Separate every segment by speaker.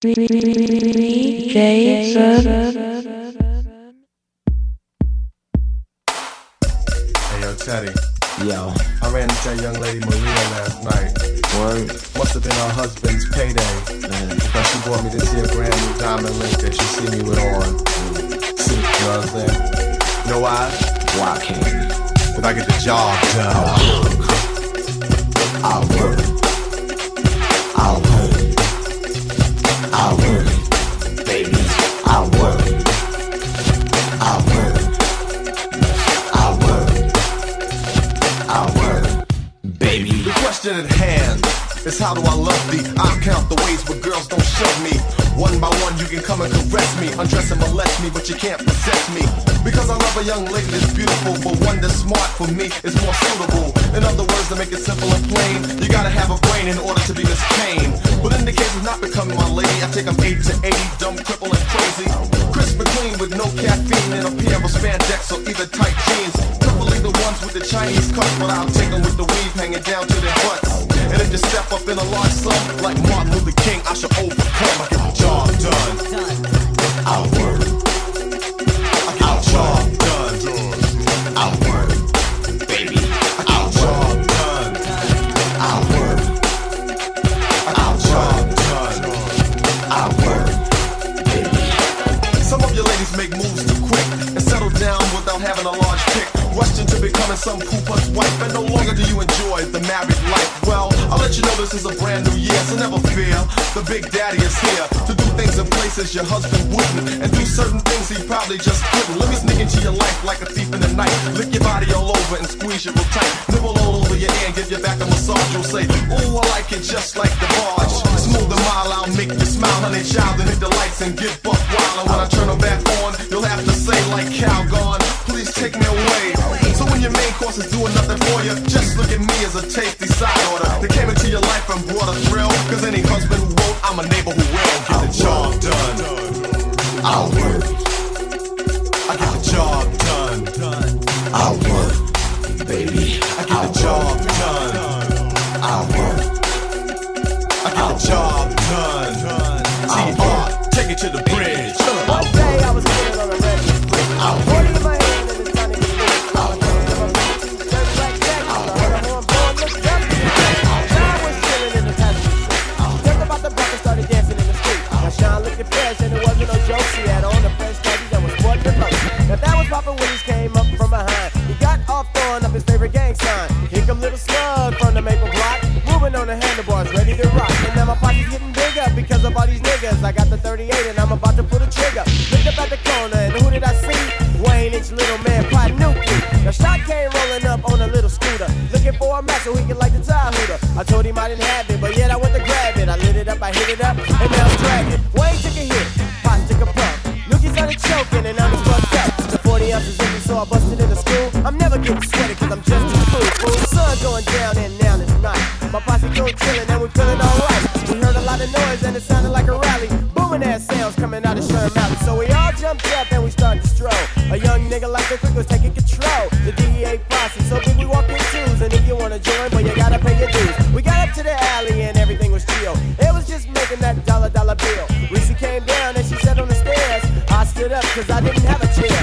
Speaker 1: DJ
Speaker 2: Hey yo, Teddy.
Speaker 3: Yo,
Speaker 2: I ran into that young lady Maria last night.
Speaker 3: word,
Speaker 2: Must have been her husband's payday.
Speaker 3: man.
Speaker 2: Because she bought me this here brand new diamond ring that she see me with on. Mm. You know what I'm saying? You know why?
Speaker 3: Why can't we?
Speaker 2: Cause I get the job done.
Speaker 3: I'll work. I'll work. I'll
Speaker 2: question at hand is how do I love thee? I count the ways but girls don't shove me. One by one, you can come and caress me, undress and molest me, but you can't possess me. Because I love a young lady that's beautiful, but one that's smart for me is more suitable. In other words, to make it simple and plain, you gotta have a brain in order to be Miss Kane. But in the case of not becoming my lady, I take them 8 to 80, dumb, cripple, and crazy. Clean with no caffeine and a pair of spandex or either tight jeans. Preferably the ones with the Chinese cuts, but I'll take them with the weave hanging down to their butts. And if you step up in a large sum, like Martin Luther King, I shall overcome. I get the job done.
Speaker 3: I'll work.
Speaker 2: Becoming some poopa's wife, and no longer do you enjoy the married life. Well, I'll let you know this is a brand new year, so never fear. The big daddy is here to do things in places your husband wouldn't, and do certain things he probably just couldn't. Let me sneak into your life like a thief in the night, lick your body all over and squeeze you real tight, nibble all over your ear give your back a massage. You'll say, Ooh, I like it just like the barge. Smooth and mild, I'll make you smile, honey child, and hit the lights and get buck wild. And when I turn them back on, you'll have to say like Calgon, please take me away. When your main course is doing nothing for you, just look at me as a tasty side order that came into your life and brought a thrill. Cause any husband who won't, I'm a neighbor who will. Get the job done.
Speaker 3: I'll work.
Speaker 2: I get the job done.
Speaker 3: I'll work. Baby,
Speaker 2: I get the job done.
Speaker 3: I'll work.
Speaker 2: I get the job done. T-Bar, uh, take it to the bridge.
Speaker 4: That was came up from behind. He got off throwing up his favorite gang sign. Here come little slug from the Maple block, moving on the handlebars, ready to rock. And now my pocket's getting bigger because of all these niggas. I got the 38 and I'm about to pull the trigger. Looked up at the corner and who did I see? Wayne, it's little man, pot Panuki. The shot came rolling up on a little scooter, looking for a match so he could like the tie hooter. I told him I didn't have it, but yet I went to grab it. I lit it up, I hit it up, so I busted into school. I'm never getting sweaty cause I'm just too cool. fool. Sun going down and now it's night. My posse go chillin' and we feeling alright. We heard a lot of noise and it sounded like a rally. Booming ass sounds coming out of Sherman Mountain. So we all jumped up and we started to stroll. A young nigga like the Quik was taking control. The DEA posse, so big we walk in twos. And if you wanna join, but you gotta pay your dues. We got up to the alley and everything was chill. It was just making that dollar dollar bill. Reese came down and she sat on the stairs. I stood up cause I didn't have a chair.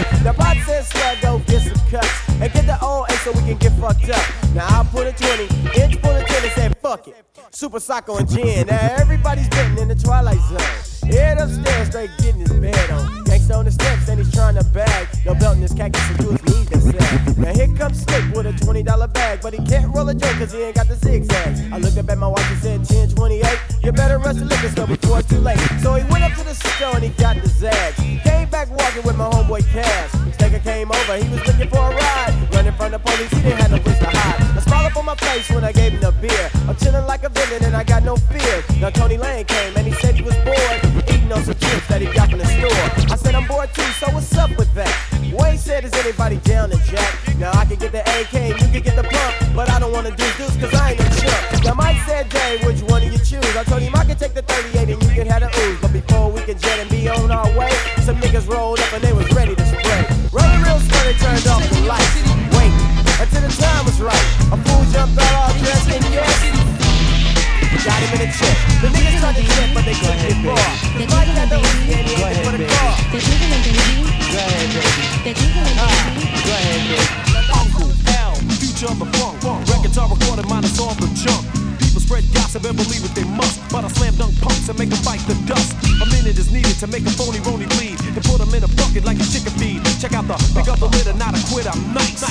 Speaker 4: Fucked up. Now I put a 20, inch pull a 10 and said fuck it. Super Psycho and Gin. Now everybody's getting in the twilight zone. Head upstairs, straight getting his bed on. Gangsta on the steps and he's trying to bag. No belt in his and to his knees said. Now here comes Slick with a $20 bag, but he can't roll a joint cause he ain't got the zigzags. I looked up at my watch and said 1028. You better rush the liquor store before it's too late. So he went up to the store and he got the zags. Came back walking with my homeboy Cass. Staker came over, he was looking for a ride. From the police, he didn't have no place to hide. A smile up on my face when I gave him the beer. I'm chilling like a villain and I got no fear. Now Tony Lane came and he said he was bored. Eating on some chips that he got from the store. I said I'm bored too, so what's up with that? Wayne said, is anybody down to jack? Now I can get the AK, you can get the pump. But I don't wanna do this cause I ain't no chump. Now Mike said, Dave, which one do you choose? I told him I could take the 38 and you can have the ooze. But before we can jet and be on our way, some niggas rolled up the chip. The niggas talking shit, but they couldn't get more. The money that they was in it
Speaker 1: for the car.
Speaker 5: Go ahead, baby. Uncle L, future of the funk. Records are recorded, mine is all the junk spread gossip and believe what they must. But I slam dunk punks and make them bite the dust. A minute is needed to make a phony rony bleed and put them in a bucket like a chicken feed. Check out the pick up the litter, not a quit. I'm nice.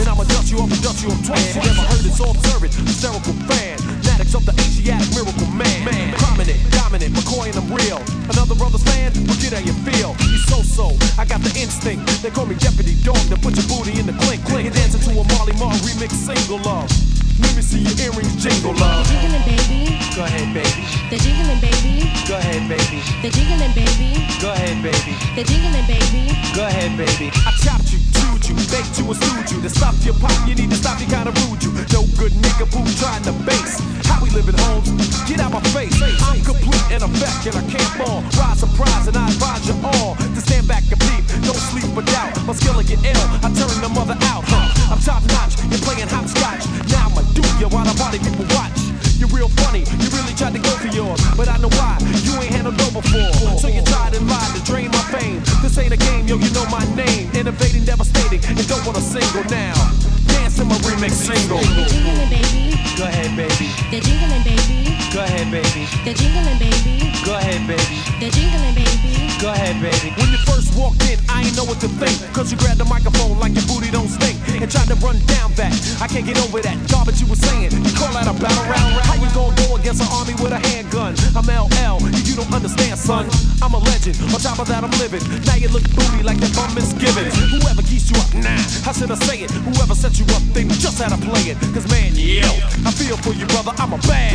Speaker 5: And I'ma dust you off and dust you up twice. You never heard it's all servant, hysterical fan. Maddox of the Asiatic miracle man. man. Prominent, dominant, McCoy and I'm real. Another brother's fan, well, get how you feel. He's so so, I got the instinct. They call me Deputy Dog to put your booty in the clink. clink. You're dancing to a Marley Marl remix single love. Let me see your earrings jingle love.
Speaker 1: They're jingling, baby.
Speaker 5: Go ahead, baby.
Speaker 1: They're jingling, baby.
Speaker 5: Go ahead, baby.
Speaker 1: They're jingling, baby.
Speaker 5: Go ahead, baby.
Speaker 1: They're jingling, baby.
Speaker 5: Go ahead, baby. I chopped you, you, baked you, and stewed you. To stop your pop, you need to stop, you kinda rude you. No good nigga boo trying to base. How we living, homes? Get out my face. I'm complete in effect, and I can't fall. Rise surprise, and I advise you all to stand back and peep. Don't sleep or doubt. My skill get ill. I turn the mother out. Huh? I'm top notch. You're playing hopscotch. Now I'ma do you while the party people watch. You're real funny. You really tried to go for yours, but I know why. You ain't handled no before. So you tried and lied to drain my fame. This ain't a game, yo. You know my name. Innovating, devastating, and don't want a single now. Dance to my remix single.
Speaker 1: They're jingling, baby.
Speaker 5: Go ahead, baby.
Speaker 1: They're jingling, baby.
Speaker 5: Go ahead, baby.
Speaker 1: They're jingling, baby.
Speaker 5: Go ahead, baby.
Speaker 1: They're jingling, baby.
Speaker 5: Go ahead, baby. When you first walked in, I ain't know what to think. Cause you grabbed the microphone like your booty don't stink. And tried to run down that. I can't get over that garbage you were saying. You call that a battle round? How you gonna go against an army with a handgun? I'm LL, you don't understand, son. I'm a legend. On top of that, I'm living. Now you look booty like that bum misgivings. Whoever keeps you up, nah. How should I say it? Whoever set you up, they just had to play it. Cause man, yo, I feel for you, brother. I'm a bad.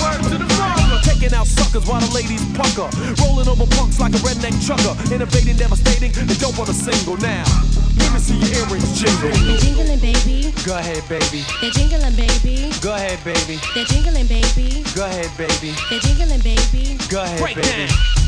Speaker 5: Word to the father. Taking out suckers while the ladies pucker. Rolling over punks like a redneck trucker. Innovating, devastating, and don't want a single now. Let me see your earrings jingle.
Speaker 1: They're jingling, baby.
Speaker 5: Go ahead, baby.
Speaker 1: They're jingling, baby.
Speaker 5: Go ahead, baby.
Speaker 1: They're jingling, baby.
Speaker 5: Go ahead, baby.
Speaker 1: They're jingling, baby.
Speaker 5: Go ahead, baby.
Speaker 1: Break baby.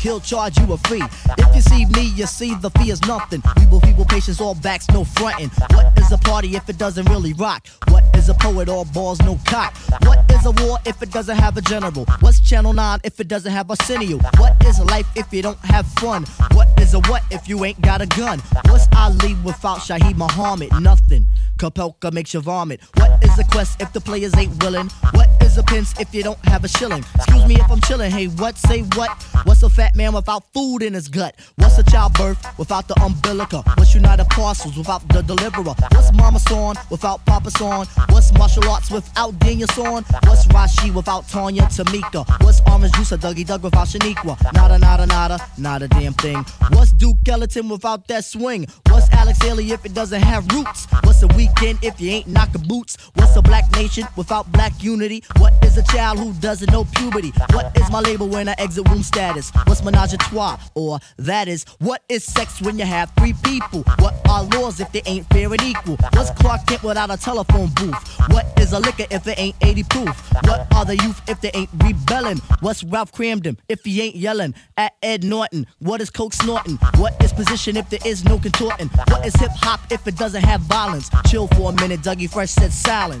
Speaker 6: He'll charge you a fee. If you see me, you see the fee is nothing. We will feeble patience, all backs, no frontin'. What is a party if it doesn't really rock? What is a poet, all balls, no cock? What is a war if it doesn't have a general? What's Channel 9 if it doesn't have Arsenio? What is life if you don't have fun? What is a what if you ain't got a gun? What's Ali without Shaheed Muhammad? Nothing. Kapelka makes you vomit. What a quest if the players ain't willing? What is a pence if you don't have a shilling? Excuse me if I'm chilling. Hey, what? Say what? What's a fat man without food in his gut? What's a childbirth without the umbilical? What's United Parcels without the deliverer? What's Mama Son without Papa Son? What's martial arts without Daniel Son? What's Rashi without Tanya Tamika? What's Orange Juice or Dougie Doug without Shaniqua? Nada, nada, nada, not a damn thing. What's Duke Ellington without that swing? What's Alex Haley if it doesn't have roots? What's a weekend if you ain't knocking boots? What's a black nation without black unity? What is a child who doesn't know puberty? What is my label when I exit room status? What's menage a trois? Or that is, what is sex when you have three people? What are laws if they ain't fair and equal? What's Clark Kent without a telephone booth? What is a liquor if it ain't 80 proof? What are the youth if they ain't rebelling? What's Ralph Kramden if he ain't yelling at Ed Norton? What is Coke snorting? What is position if there is no contorting? What is hip hop if it doesn't have violence? Chill for a minute, Dougie Fresh said silence.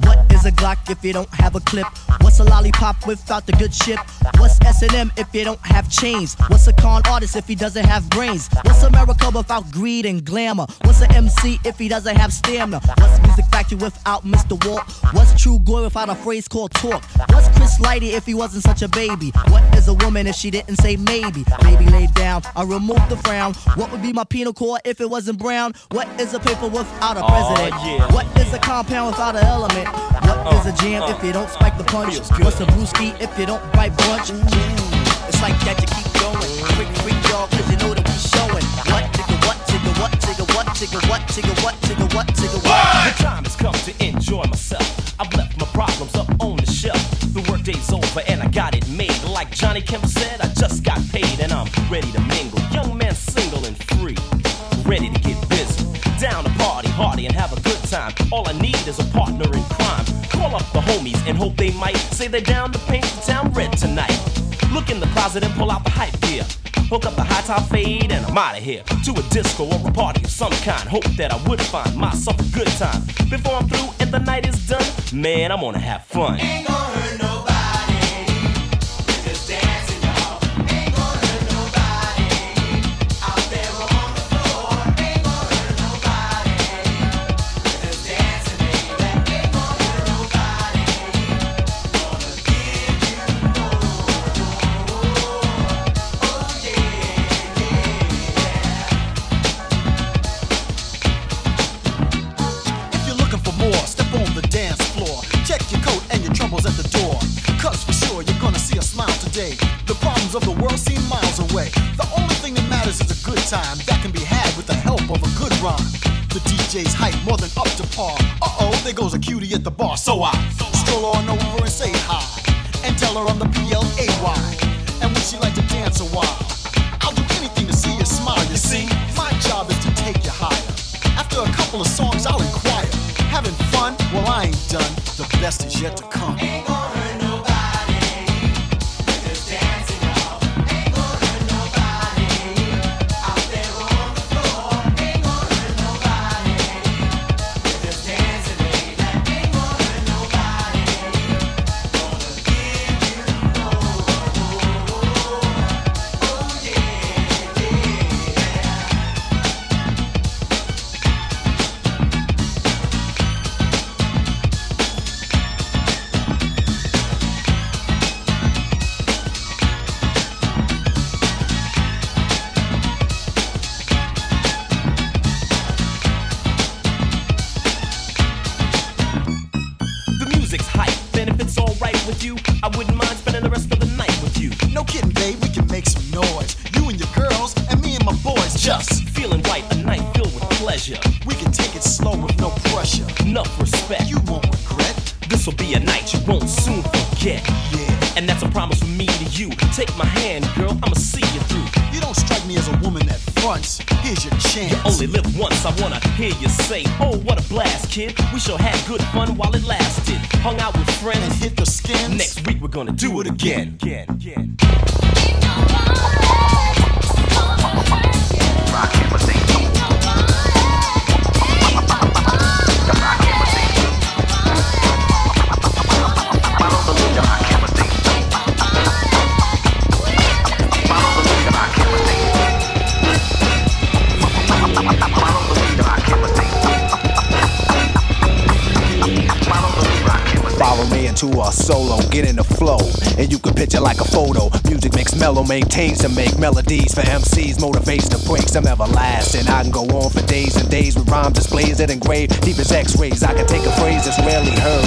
Speaker 6: What is a Glock if you don't have a clip? What's a lollipop without the good ship? What's S&M if you don't have chains? What's a con artist if he doesn't have brains? What's America without greed and glamour? What's an MC if he doesn't have stamina? What's Music Factory without Mr. Walt? What's True Glory without a phrase called talk? What's Chris Lighty if he wasn't such a baby? What is a woman if she didn't say maybe? Baby laid down, I removed the frown. What would be my penal code if it wasn't brown? What is a paper without a president?
Speaker 7: yeah.
Speaker 6: What is a compound without an element? What uh, is a jam if uh. you don't spike the punch? What's a brewski if you don't bite bunch? Mm. It's like that, you keep going. Quick, quick, y'all, cause you know that we showing. What, tigga, what, tigga, what, tigga, what, tigga, what, tigga, what, tigga, what, tigga, what?
Speaker 7: The time has come to enjoy myself. I've left my problems up on the shelf. The workday's over and I got it made. Like Johnny Kemp said, I just got paid and I'm ready to mingle. Young man, single and free, ready to get busy. Down to party, hardy, time. All I need is a partner in crime. Call up the homies and hope they might say they're down to paint the town red tonight. Look in the closet and pull out the hype gear. Hook up the high top fade and I'm out of here. To a disco or a party of some kind. Hope that I would find myself a good time. Before I'm through and the night is done, man, I'm gonna have fun.
Speaker 8: If at the bar. So I fronts. Here's your chance.
Speaker 7: You only live once, I wanna hear you say, Oh, what a blast, kid. We sure had good fun while it lasted. Hung out with friends.
Speaker 8: And hit the skins.
Speaker 7: Next week we're gonna do it again. again, again.
Speaker 9: Follow a solo, get in the flow, and you can picture like a photo. Music makes mellow, maintains to make melodies for MCs, motivates to break some everlasting. I can go on for days and days with rhyme displays that engrave deep as X-rays. I can take a phrase that's rarely heard,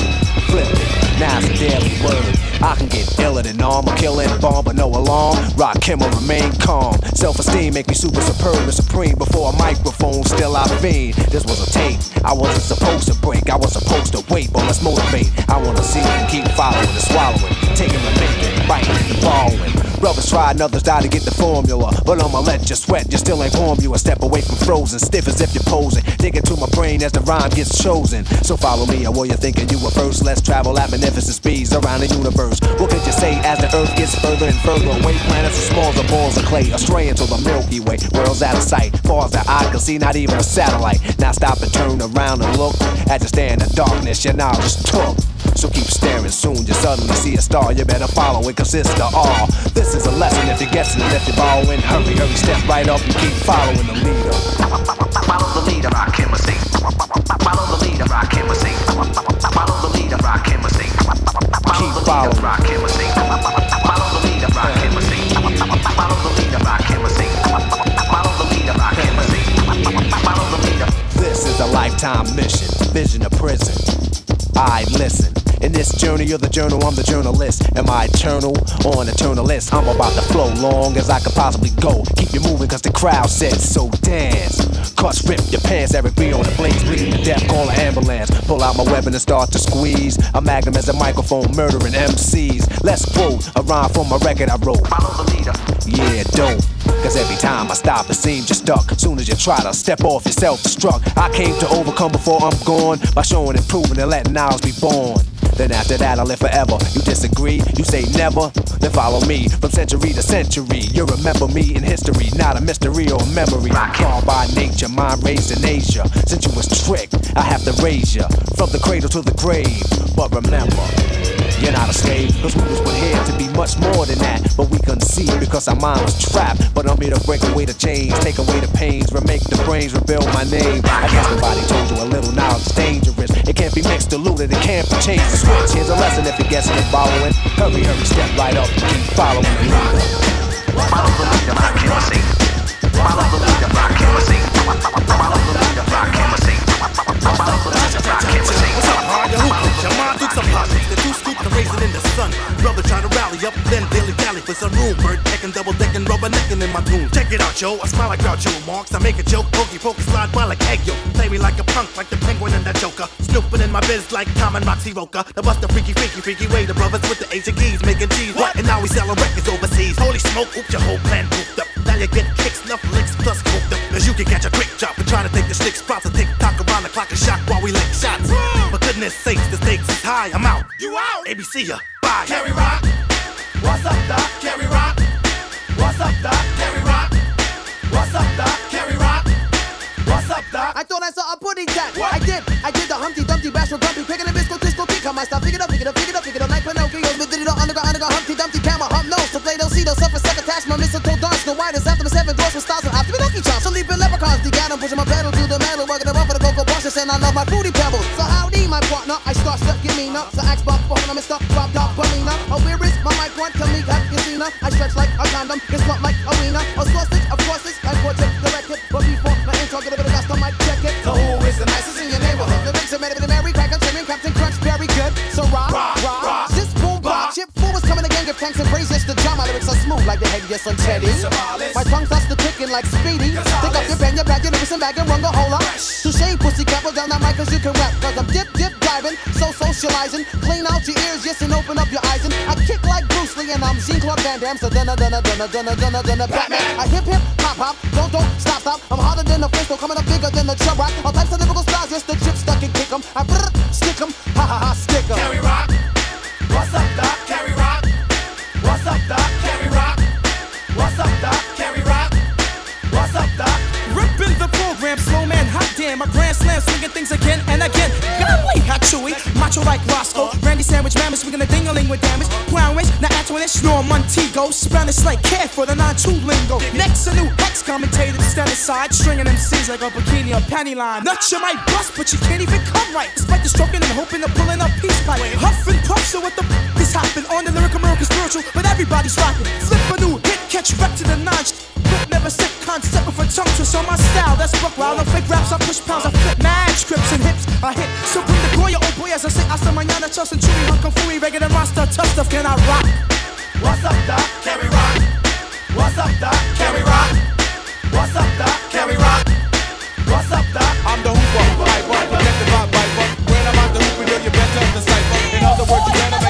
Speaker 9: flip it, now it's a daily word. I can get iller than killing a bomb, but no alarm. Rock him or remain calm. Self-esteem make me super superb and supreme. Before a microphone, still I fiend. This was a tape. I wasn't supposed to break. I was supposed to wait, but let's motivate. I wanna see them keep following and swallowing, taking and making, biting and following. Brothers try and others die to get the formula. But I'ma let you sweat, you still ain't warm. You a step away from frozen, stiff as if you're posing. Dig into my brain as the rhyme gets chosen. So follow me, or what you thinking you were first. Let's travel at magnificent speeds around the universe. What could you say as the earth gets further and further away? Planets as small as balls of clay, astray into the Milky Way. World's out of sight, far as the eye can see, not even a satellite. Now stop and turn around and look. As you stand in darkness, your knowledge took. So keep staring, soon you suddenly see a star. You better follow it, cause it's the all. This is a lesson if you're guessing it, if you're borrowing. Hurry, hurry, step right up and keep following the leader.
Speaker 3: Follow the leader, Rakim a sing. Follow the leader, Rakim a sing. Follow the leader, Rakim a sing.
Speaker 9: Keep following.
Speaker 3: Rakim a sing. Follow the leader, Rakim a sing. Follow the leader, Rakim a sing. Follow the leader, Rakim a sing. Follow the leader.
Speaker 9: This is a lifetime mission, vision of prison. I listen. This journey, you're the journal, I'm the journalist. Am I eternal or an eternalist? I'm about to flow long as I could possibly go. Keep you moving cause the crowd said so. Dance. Cuts rip your pants, Eric B on the blaze, bleeding to death, call an ambulance. Pull out my weapon and start to squeeze. A magnum as a microphone, murdering MCs. Let's quote a rhyme from a record I wrote.
Speaker 3: Follow the leader.
Speaker 9: Yeah, don't. Cause every time I stop, it seems you're stuck. Soon as you try to step off, you're self destruct. I came to overcome before I'm gone by showing and proving and letting ours be born. Then after that, I live forever. You disagree? You say never? Then follow me from century to century. You remember me in history, not a mystery or a memory. Called by nature, mind raised in Asia. Since you was tricked, I have to raise you from the cradle to the grave. But remember, you're not a slave, cause we was here to be much more than that. But we couldn't see because our mind was trapped. But I'm here to break away the chains, take away the pains, remake the brains, rebuild my name. I guess nobody told you a little knowledge is dangerous. It can't be mixed, diluted, it can't be changed to switch. Here's a lesson if you're guessing and following. Hurry, hurry, step right up, keep following the leader.
Speaker 3: Follow the leader, him a sing. Follow the leader, him a sing. Follow the leader, him a sing. Follow the leader, a
Speaker 10: took some projects. The two scoop the raisin in the sun. Brother try to rally up, then daily tally for some room. Bird decking, double decking, rubber necking in my tune. Check it out, yo. I smile like Groucho Marx. I make a joke, pokey pokey slide by like egg yolk. Play me like a punk, like the penguin and that joker. Snooping in my biz like Tom and Roxy Roca. The buster freaky, freaky, freaky way. The brothers with the Asian geese making cheese. What? And now we selling records overseas. Holy smoke, oops, your whole plan pooped up. Now you get kicks, enough licks, plus cooked up. Cause you can catch a quick chop and try to take the slick spots and tick tock around the clock and shock while we lick shots. For goodness sakes, the stakes is high. I'm out. You out. ABC ya. Uh, bye. Carry rock. What's up, Doc? Carry rock. What's up, Doc? Carry rock. What's up, Doc? Carry rock. What's up, Doc?
Speaker 11: I thought I saw a pudding cat. I did. I did the Humpty Dumpty bash for Grumpy, picking a bisco, disco, kick on my style. Figure it out, figure it out, figure it out, figure it out, like Pinocchio. But did it all underground, underground, Humpty Dumpty, camera, hump nose. So play those see those suffer, suck attachment, mistletoe dance. No whitest after my seven doors with stars and after me lucky charms. So leaping leprechauns, the gat, I'm pushing my pedal to the metal, working around for the cocoa brushes, and I love my fruity start stuck, give me up. So axe buff, for I'm Mr. Rob Dog, Balina. Oh, where is my mic one? Tell me, have you seen her? I stretch like a condom, get slumped like a wiener. A sausage, of course, it's like portrait, directed. But before my intro, get a bit of dust, I might check it. So who is the nicest in your neighborhood? The mix of made of Mary Crack, I'm trimming Captain Crunch, very good. So rock, rock, This boom box, chip fool is coming again, give thanks and praises to John. My lyrics are smooth like the head, yes, on Teddy. My tongue starts to clicking like Speedy. Pick up your pen, your bag, your lyrics and bag and run the whole lot. To shame pussy cat, down that mic cause you can rap. Cause I'm dip, dip, diving, so socializing. Clean out your ears, yes, and open up your eyes. And I kick like Bruce Lee and I'm Jean Claude Van Damme. So dunna, dunna, dunna, dunna, dunna, dunna, Batman. I hip, hip, hop, hop, don't, don't, stop, stop. I'm harder than a pistol, coming up bigger than the Chubb Rock. All types
Speaker 12: with damage. Waist, now Antoinette, snore Montego. Spanish like care for the non-true lingo. Next, a new hex commentator to stand aside, stringing MCs like a bikini or panty line. Nuts you might bust, but you can't even come right. Despite the stroking and hoping to pulling up peace pipe. Huff and puff, so what the f is? On the lyrical miracle spiritual, but everybody's rocking. Flip a new hit, catch back to the notch. Book never set concept with a tongue twist on my style. That's book wild. No fake raps, I push pounds, I flip mad scripts and hips. I hit. So bring the Goya, oh boy, as I say, hasta mañana, Chelsea, Chewy, Hunk, Fui, regular monster, tough stuff, can I rock?
Speaker 13: What's up, Doc? Carry rock. What's up, Doc? Carry rock. What's up, Doc? Carry rock. What's up, Doc?
Speaker 14: I'm the hooper, hyper, protected by viper. When I'm out the hoop, you know you better decipher. In other words, you better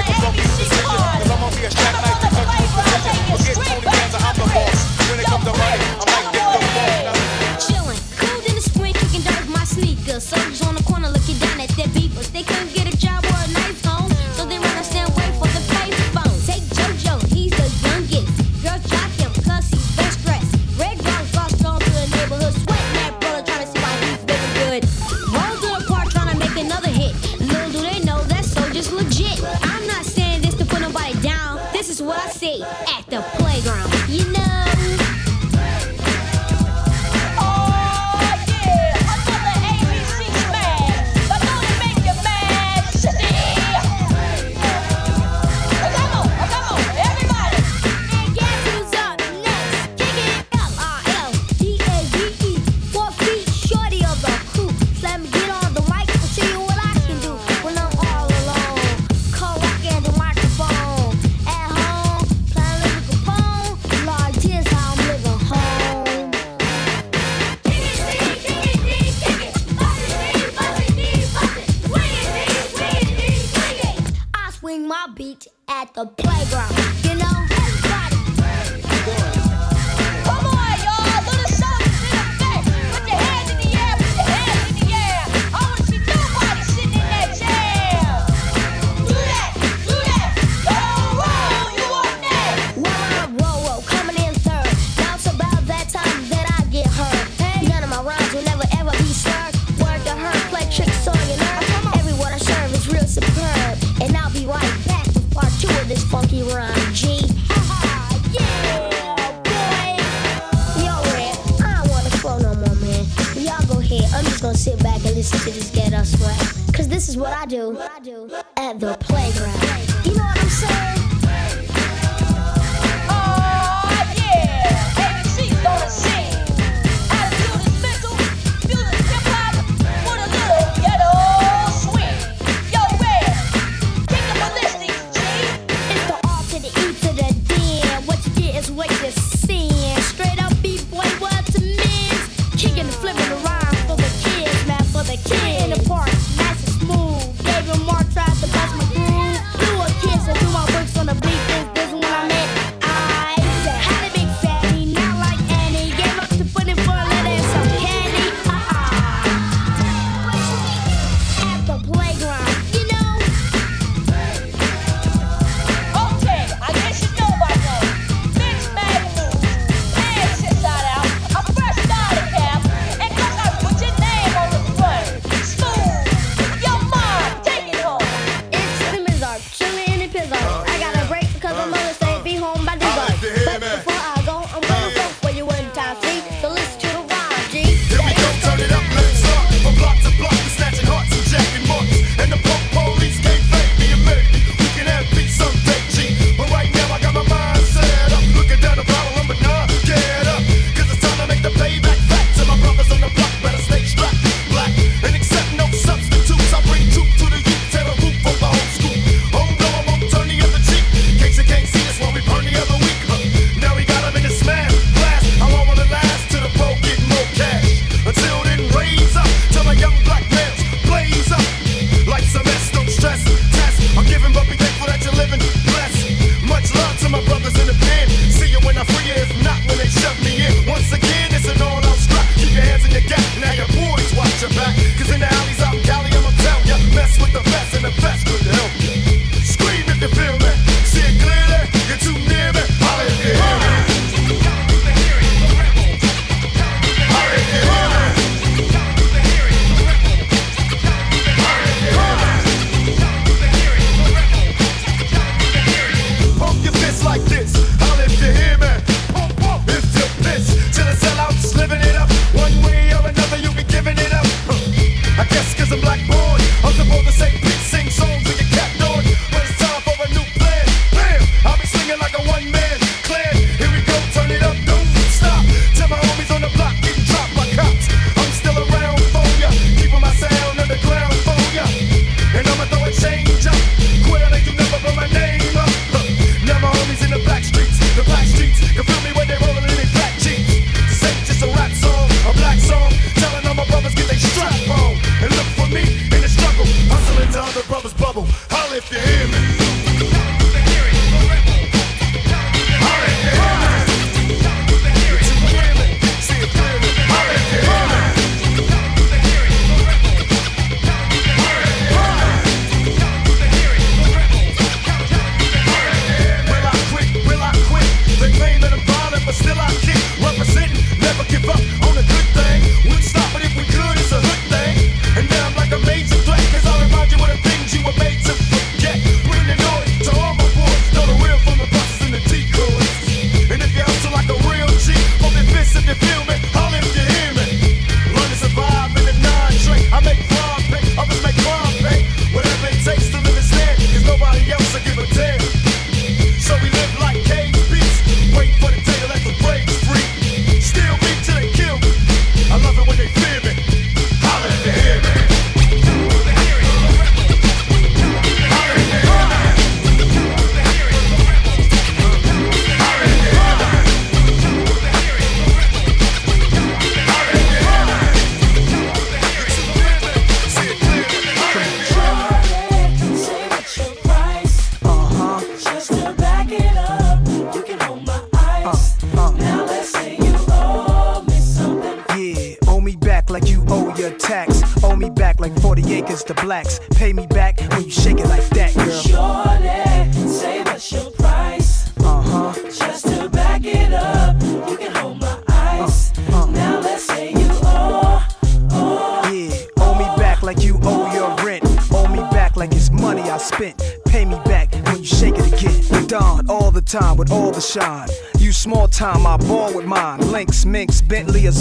Speaker 15: shine. You small time, I ball with mine.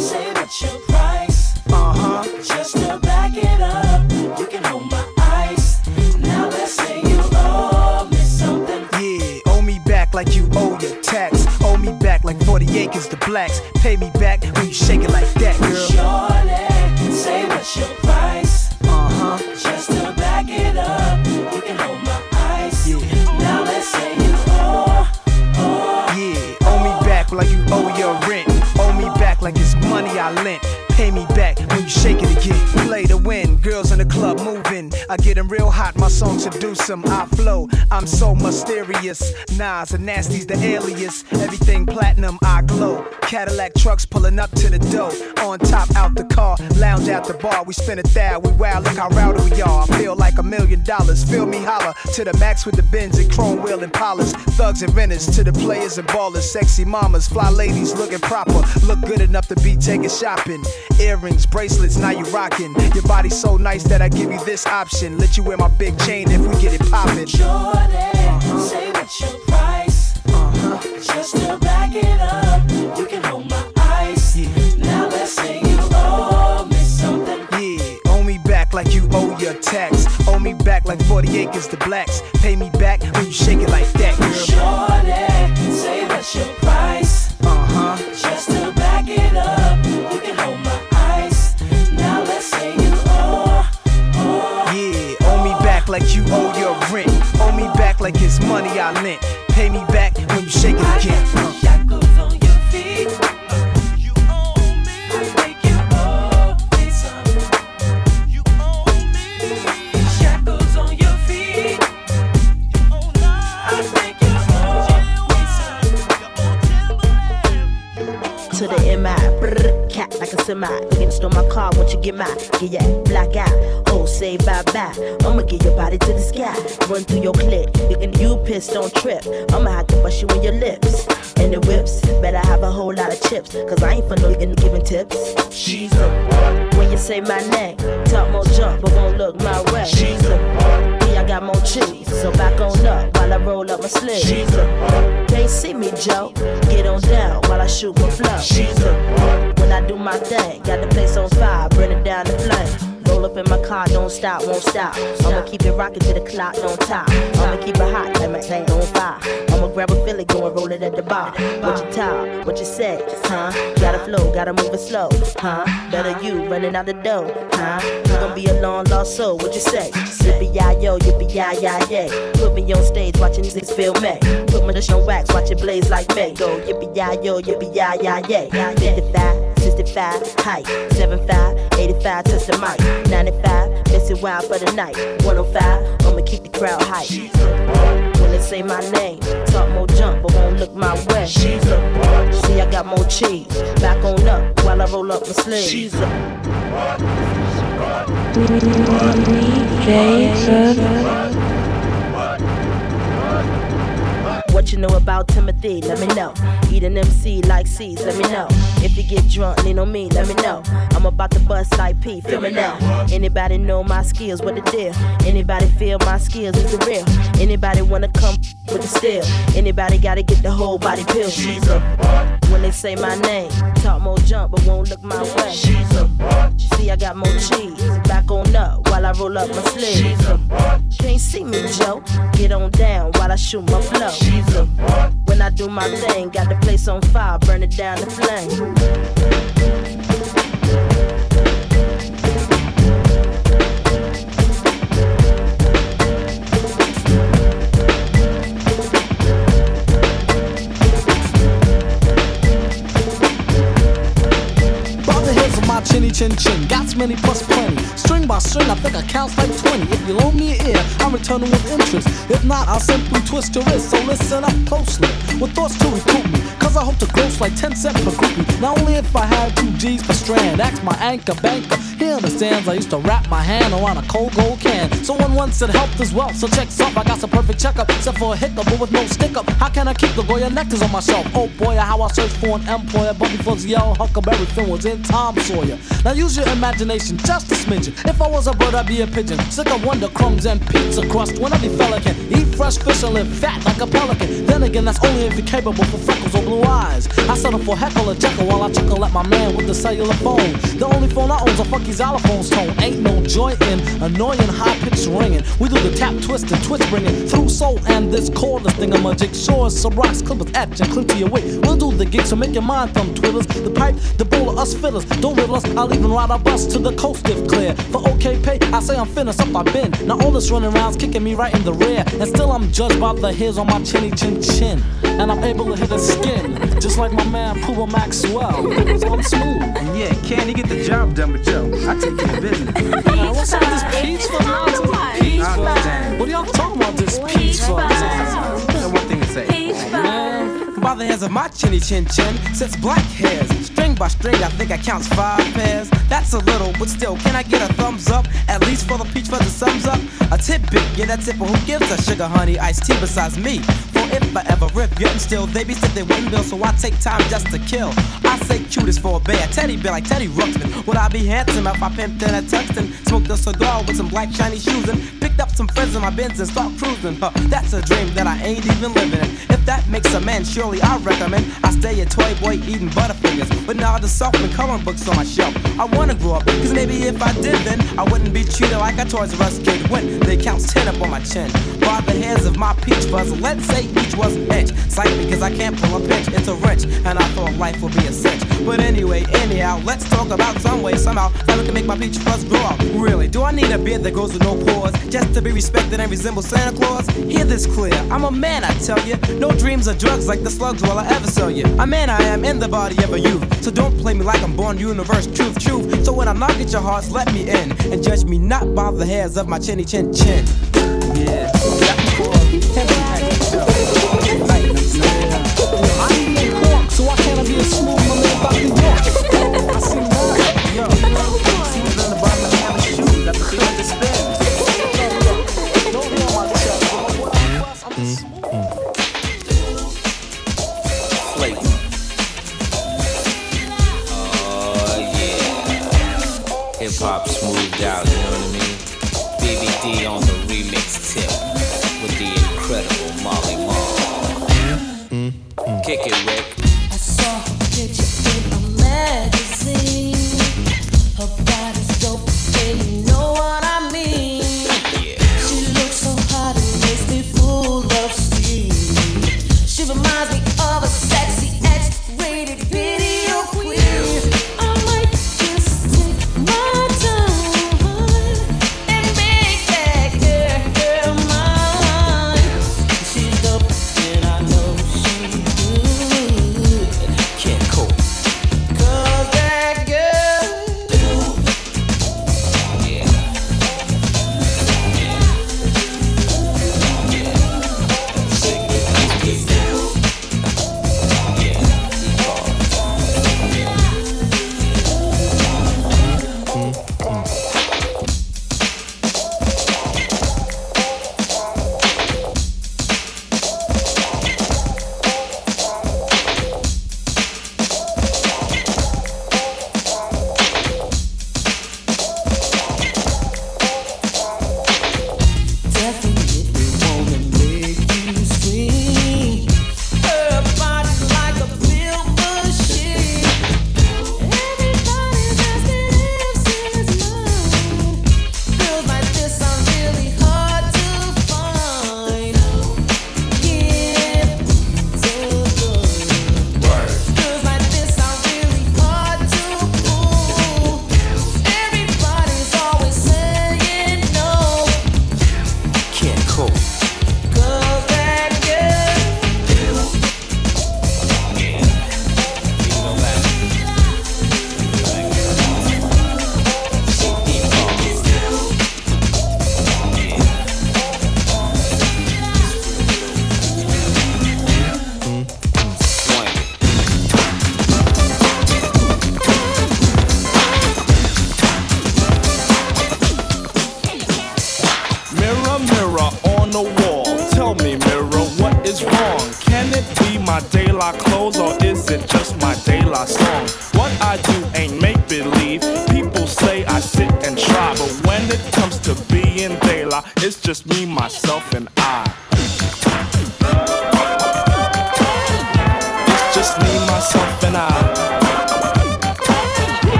Speaker 16: say your price?
Speaker 15: Uh huh.
Speaker 16: Just to back it up, you can hold my eyes. Now let's say you owe me something.
Speaker 15: Yeah, owe me back like you owe your tax. Owe me back like 40 acres to blacks. Pay me back when you shake it like that, girl.
Speaker 16: Shorty, say what's your price?
Speaker 15: I lent. Pay me back when you shake it again. Play to win, girls club moving. I get 'em real hot, my songs seduce 'em. I flow, I'm so mysterious. Nas and Nasty's the alias. Everything platinum, I glow. Cadillac trucks pulling up to the door. On top, out the car, lounge at the bar. We spin a thou, we wow, look how rowdy we are. I feel like a million dollars. Feel me holler to the max with the bins and chrome wheel and polish. Thugs and renters to the players and ballers. Sexy mamas, fly ladies looking proper. Look good enough to be taking shopping. Earrings, bracelets, now you rocking. Your body's so nice that I give you this option. Let you wear my big chain if we get it poppin'.
Speaker 16: Shorty, say what's your price? Uh-huh. Just to back it up, you can hold my eyes. Now let's say you owe me something.
Speaker 15: Yeah, owe me back like you owe your tax. Owe me back like 40 acres to blacks. Pay me back when you shake it like that, girl.
Speaker 16: Shorty, say what's your price?
Speaker 15: Like you owe your rent. Owe me back like it's money I lent. Pay me back when you shake it again. Uh.
Speaker 17: Cat like a semi. You can stole my car once you get my Get your black eye. Oh, say bye bye. I'ma get your body to the sky. Run through your clip. You can you piss, don't trip. I'ma have to bust you in your lips. And the whips. Better have a whole lot of chips. Cause I ain't for no in giving tips. She's a When you say my name, talk more jump, but won't look my way. She's a I got more cheese. So back on up while I roll up my sleeves. She's a Can't see me, Joe. Get on down while I shoot my flow. She's a When I do my thing, got the place on fire, burn it down the flame. Roll up in my car, don't stop, won't stop. I'ma keep it rocking till the clock don't top. I'ma keep it hot, let my tank on fire. I'ma grab a Philly, go and roll it at the bar. What you talk, what you say, huh? Gotta flow, gotta move it slow, huh? Better you running out the door, huh? You gon' be a long lost soul, what you say? Yippee yi yo, yippee yi yi yay. Put me on stage, watching niggas feel me. Put my dish on wax, watch it blaze like me. Go yippee yi yo, yippee yi yi yay. 55, 85, height, 75, 85, touch the mic, 95, miss it wild for the night, 105, I'ma keep the crowd hype. When say my name, talk more jump, but won't look my way. She's a. See, I got more cheese, back on up while I roll up my sleeves. What you know about Timothy? Let me know. Eat an MC like C's, let me know. If you get drunk, lean on me, let me know. I'm about to bust like P, feel me now. Anybody know my skills, what the deal? Anybody feel my skills is the real? Anybody wanna come with the steel? Anybody gotta get the whole body pill? When they say my name, talk jump, but won't look my way. She's a butch. See, I got more cheese, back on up while I roll up my sleeves. Can't see me, Joe. Get on down while I shoot my flow. When I do my thing, got the place on fire, burn it down the flame.
Speaker 18: Chin chin, got many plus plenty. String by string, I think I count like 20. If you loan me an ear, I'm returning with interest. If not, I'll simply twist your wrist. So listen up closely. With thoughts to recruit me, cause I hope to gross like 10 cents per groupie. Not only if I had two G's per strand, ask my anchor banker. He understands I used to wrap my hand around a cold gold can. Someone once said helped as well, so check up. I got some perfect checkup, except for a hiccup, but with no stick up. How can I keep the Goya nectars on my shelf? Oh boy, how I search for an employer, Bumpy the yellow Huckleberry Finn was in Tom Sawyer. Now use your imagination, just a smidgen. If I was a bird, I'd be a pigeon. Sick of wonder crumbs and pizza crust. When every fella can eat fresh fish and live fat like a pelican. Then again, that's only if you're capable for freckles or blue eyes. I settle for heckle or jekyll while I chuckle at my man with the cellular phone. The only phone I own's a funky xylophone's tone. Ain't no joy in annoying high pitched ringing. We do the tap twist and twist bringing through soul and this cordless thing. I'm a jigsaw, some rocks, clippers, etch and clip to your wig. We'll do the gig, so make your mind thumb twiddlers. The pipe, the bowl of us fiddlers. Don't riddle us, I'll even ride a bus to the coast if clear. For okay pay, I say I'm finished up, I've been. Now all this running around's kicking me right in the rear. And still I'm judged by the hairs on my chinny chin chin. And I'm able to hit his skin, just like my man Puma Maxwell. So I'm smooth.
Speaker 19: And yeah, can he get the job done with Joe? I take care of business.
Speaker 18: Man, what's up with this peaceful nonsense? Peaceful.
Speaker 19: damn.
Speaker 18: What are y'all talking about? This peaceful.
Speaker 19: Got
Speaker 20: By the hairs of my chinny chin chin sits black hairs. String by string, I think I counts five pairs. That's a little, but still, can I get a thumbs up? At least for the peach fuzz that sums up. A tidbit, yeah, that's it, but who gives a sugar honey iced tea besides me? If I ever rip, yet and still, they be wouldn't bill, so I take time just to kill. I say cutest for a bear, teddy bear like Teddy Ruxpin. Would I be handsome if I pimped in a Tuxton? Smoked a cigar with some black shiny shoes and picked up some friends in my Benz and start cruising. Huh, that's a dream that I ain't even living in. If that makes a man, surely I recommend I stay a toy boy eating butterfingers. But now the soft and coloring books on my shelf. I wanna grow up, cause maybe if I did then I wouldn't be treated like a Toys R Us kid when they count 10 up on my chin. By the hairs of my peach fuzz, let's say each was an inch. Sight because I can't pull a pinch, it's a wrench, and I thought life would be a cinch. But anyway, anyhow, let's talk about some way, somehow, how we can make my peach fuzz grow up. Really, do I need a beard that goes with no pores just to be respected and resemble Santa Claus? Hear this clear, I'm a man, I tell you. No dreams or drugs like the slugs will I ever sell you. A man I am in the body of a youth, so don't play me like I'm born universe, truth, truth. So when I knock at your hearts, let me in and judge me not by the hairs of my chinny chin chin.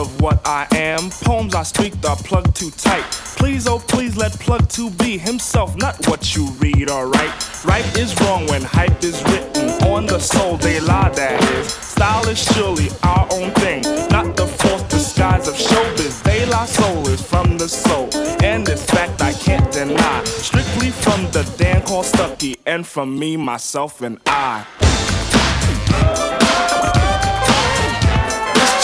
Speaker 19: Of
Speaker 21: what I
Speaker 22: am. Poems I speak are plugged too tight. Please, oh please, let plug to be himself, not what you read write. Right is wrong when hype is written on the soul. De La, that is. Style is surely our own thing, not the false disguise of showbiz. De La, soul is from the soul, and this fact I can't deny. Strictly from the Dan called Stucky, and from me, myself, and I.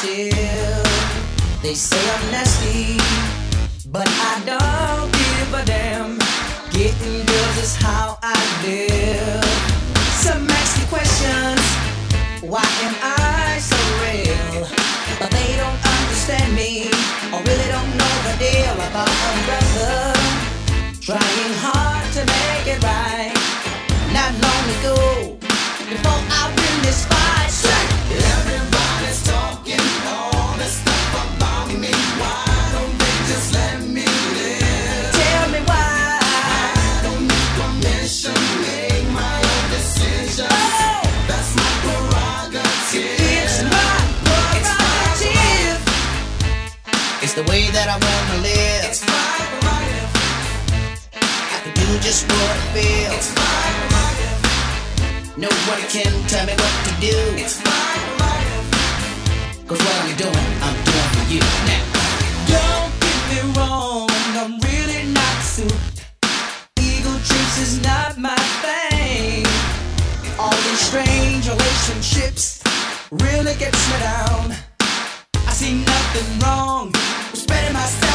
Speaker 22: prerogative.
Speaker 16: They say I'm nasty, but I don't give a damn. Getting girls is how I live. Some me questions. Why am I so real? But they don't understand me, or really don't know the deal about a brother. Trying hard to make it right. Not long ago, No one can tell me what to do. It's my prerogative. Cause what I'm doing, I'm doing for you now. Don't get me wrong, I'm really not suited. Ego trips is not my thing. All these strange relationships really gets me down. I see nothing wrong with spreading myself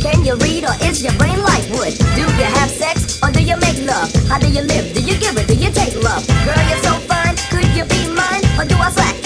Speaker 16: Can you
Speaker 23: read or is your brain like wood? Do you have sex or do you make love? How do you live? Do you give it? Do you take love? Girl, you're so fine. Could you be mine? Or do I slack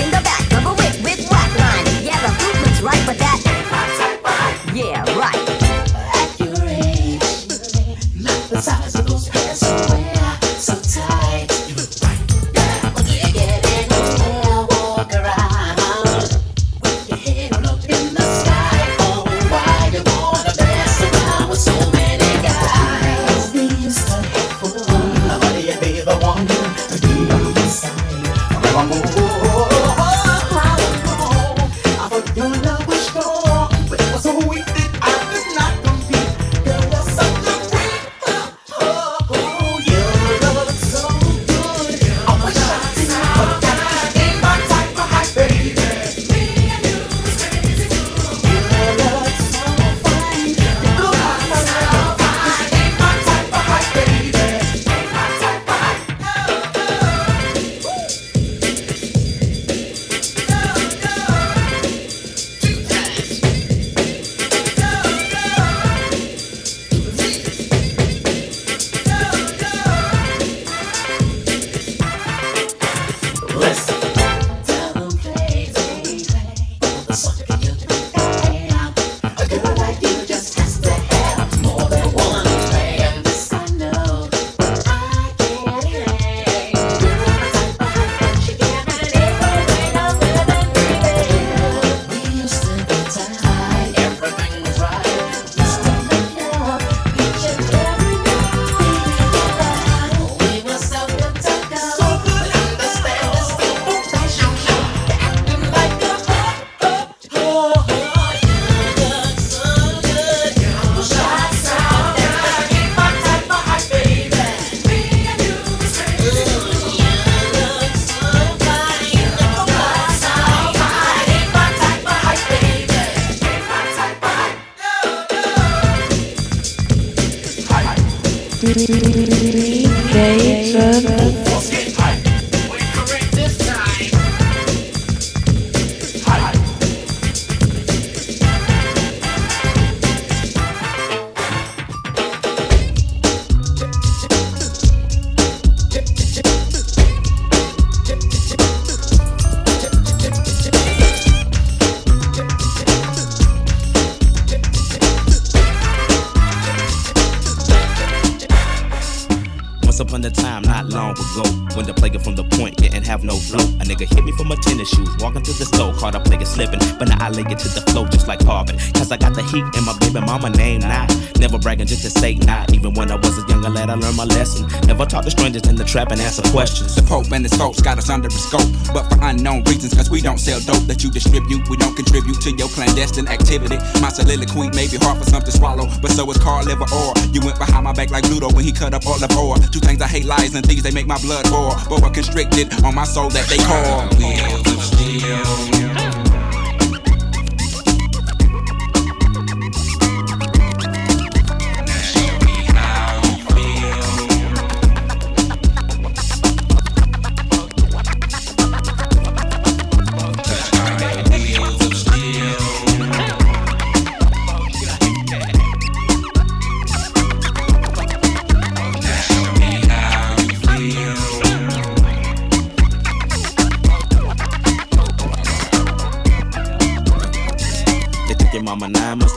Speaker 24: I
Speaker 25: learned my lesson. Never talk to strangers in the trap and answer questions.
Speaker 26: The Pope and his folks got us under a scope, but for unknown reasons, cause we don't sell dope that you distribute. We don't contribute to your clandestine activity. My soliloquy may be hard for some to swallow, but so is Carl Liver Or. You went behind my back like Ludo when he cut up all of ore. Two things I hate lies and thieves, they make my blood boil. But we're constricted on my soul that they call wheels of steel.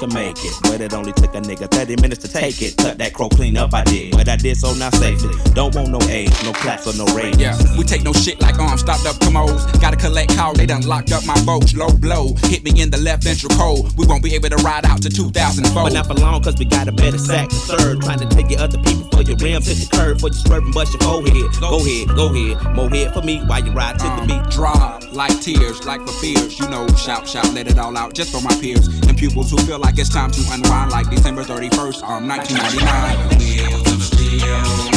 Speaker 25: To make it, but it only took a nigga 30 minutes to take it. Cut that crow clean up, I did, but I did so not safely. Don't want no age, no claps or no ratings.
Speaker 26: Yeah, we take no shit like uh, arms stopped up commodes. Gotta collect call, they done locked up my boats. Low blow, hit me in the left ventral cold. We won't be able to ride out to 2004.
Speaker 25: But not for long, cause we got a better sack to serve. Trying to take your other people for your rims, hit the curve, for you swerve and bust your forehead. Go ahead, go ahead, more head for me while you ride to the uh, beat.
Speaker 26: Draw like tears, like for fears. You know, shout, shout, let it all out just for my peers and pupils who feel like it's time to unwind like December 31st, um, 1999.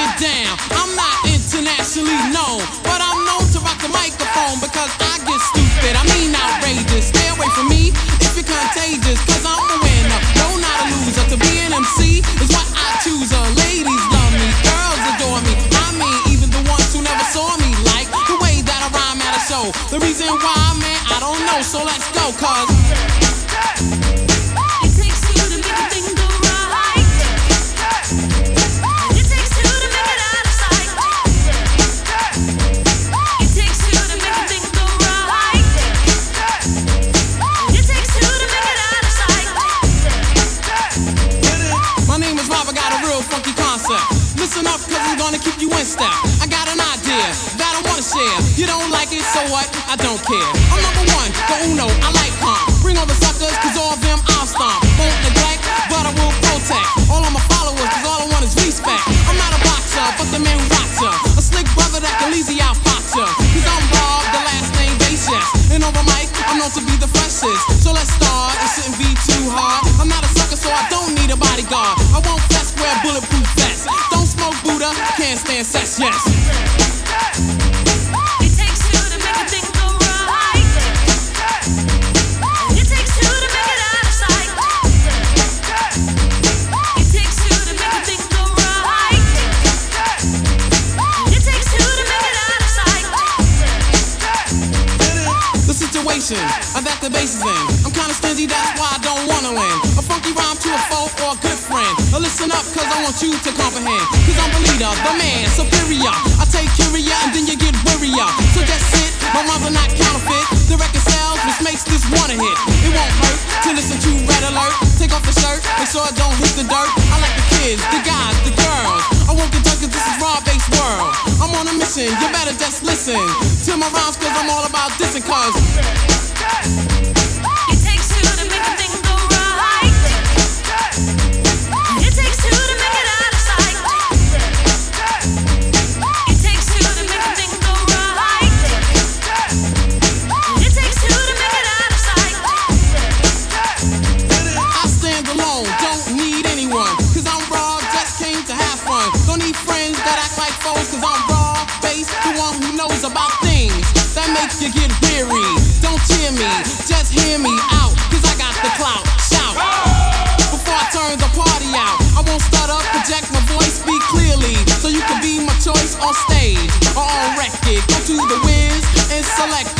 Speaker 27: Get down. I'm not internationally known, but I'm known to rock the microphone because I get stupid. I mean outrageous. Stay away from me if you're contagious, cause I'm the winner. No, not a loser. To be an MC is what I choose. Uh, ladies love me, girls adore me. I mean, even the ones who never saw me like the way that I rhyme at a show. The reason why, man, I don't know. So let's go, cause. What? I don't care. I'm number one, the uno, I like calm. Bring all the suckers, cause all of them I'll stomp. Won't neglect, but I will protect. All of my followers, cause all I want is respect. I'm not a boxer, but the man who rocks ya. A slick brother that can easy outfox ya. Cause I'm Rob, the last name basis. And over mic, I'm known to be the freshest. So let's start, it shouldn't be too hard. I'm not a sucker, so I don't need a bodyguard. I won't fess, wear bulletproof vest. Don't smoke Buddha, can't stand sex, yes. Want you to comprehend. Cause I'm the leader, the man, superior. I take curia and then you get wearier. So that's it, my rhymes are not counterfeit. The record sells, which makes this one a hit. It won't hurt to listen to Red Alert. Take off the shirt, make sure it don't hit the dirt. I like the kids, the guys, the girls. I won't get cause this is raw based world. I'm on a mission, you better just listen to my rhymes cause I'm all about this and cause.
Speaker 16: Make
Speaker 27: get weary. Don't cheer me, just hear me out, cause I got the clout. Shout! Before I turn the party out, I won't stutter, project my voice, speak clearly. So you can be my choice on stage or on record. Go to the whiz and select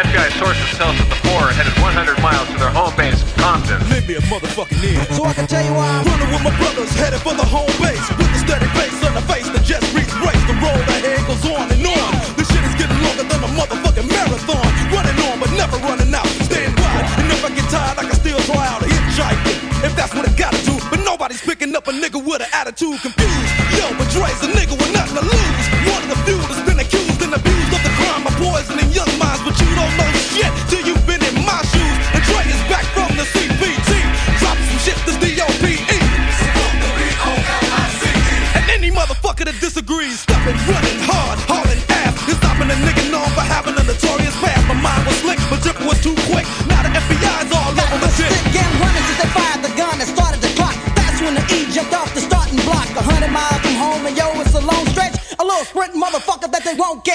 Speaker 28: FBI sources tell us that the four are headed 100 miles to their home base, Compton.
Speaker 2: Lend me a motherfucking ear.
Speaker 6: So I can tell you why I'm
Speaker 2: running with my brothers, headed for the home base. With a steady face on the face that just reached race. The road ahead goes on and on. This shit is getting longer than a motherfucking marathon. Running on, but never running out. Staying wide, and if I get tired, I can still try out a hitchhiking. If that's what I gotta do, but nobody's picking up a nigga with an attitude confused. Yo, but Dre's a nigga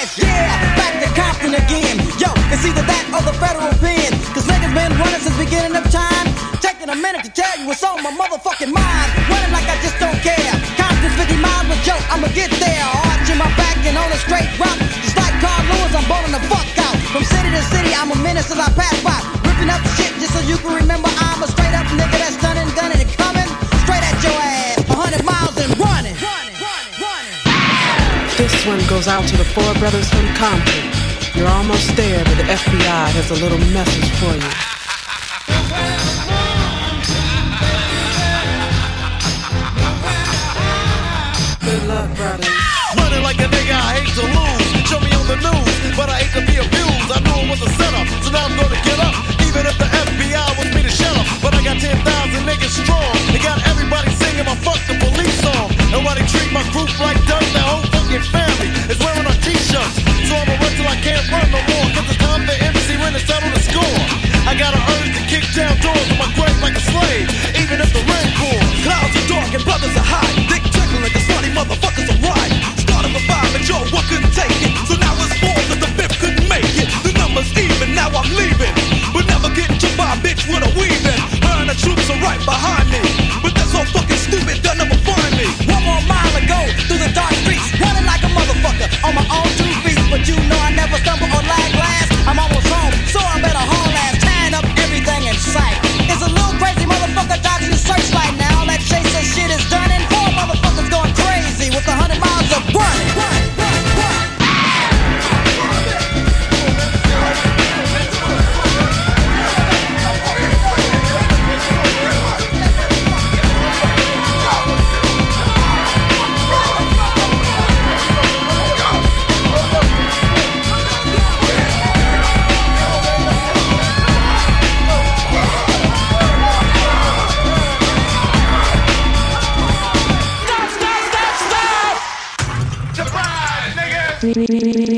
Speaker 6: won't. Yeah, back to Compton again. Yo, it's either that or the federal pen. Cause niggas been running since beginning of time. Taking a minute to tell you what's on my motherfucking mind. Running like I just don't care. Compton's 50 miles, but yo, I'ma get there. Arching my back and on a straight route. Just like Carl Lewis, I'm bowling the fuck out. From city to city, I'm a menace as I pass by. Ripping up the shit just so you can remember
Speaker 29: out to the four brothers from Compton. You're almost there, but the FBI has a little message for you.
Speaker 2: Running like a nigga I hate to lose. Show me on the news, but I hate to be abused. I knew it was a setup, so now I'm gonna get up. Even if the FBI wants me to shut up, but I got 10,000 niggas strong. They got everybody singing my fuck the police song. And why they treat my group like dirt, that whole fucking family is wearing can't run no more, cause it's time for MC Ren to settle the score. I gotta urge to kick down doors in my grave like a slave, even if the rain pours. Clouds are dark and brothers are high. Dick tickling like a slutty motherfuckers are right. Started with five, but yo, what couldn't take it? So now it's four, but the fifth couldn't make it. The number's even, now I'm leaving. But never getting to my bitch with a weaving. Her and the troops are right behind me.
Speaker 30: Jason.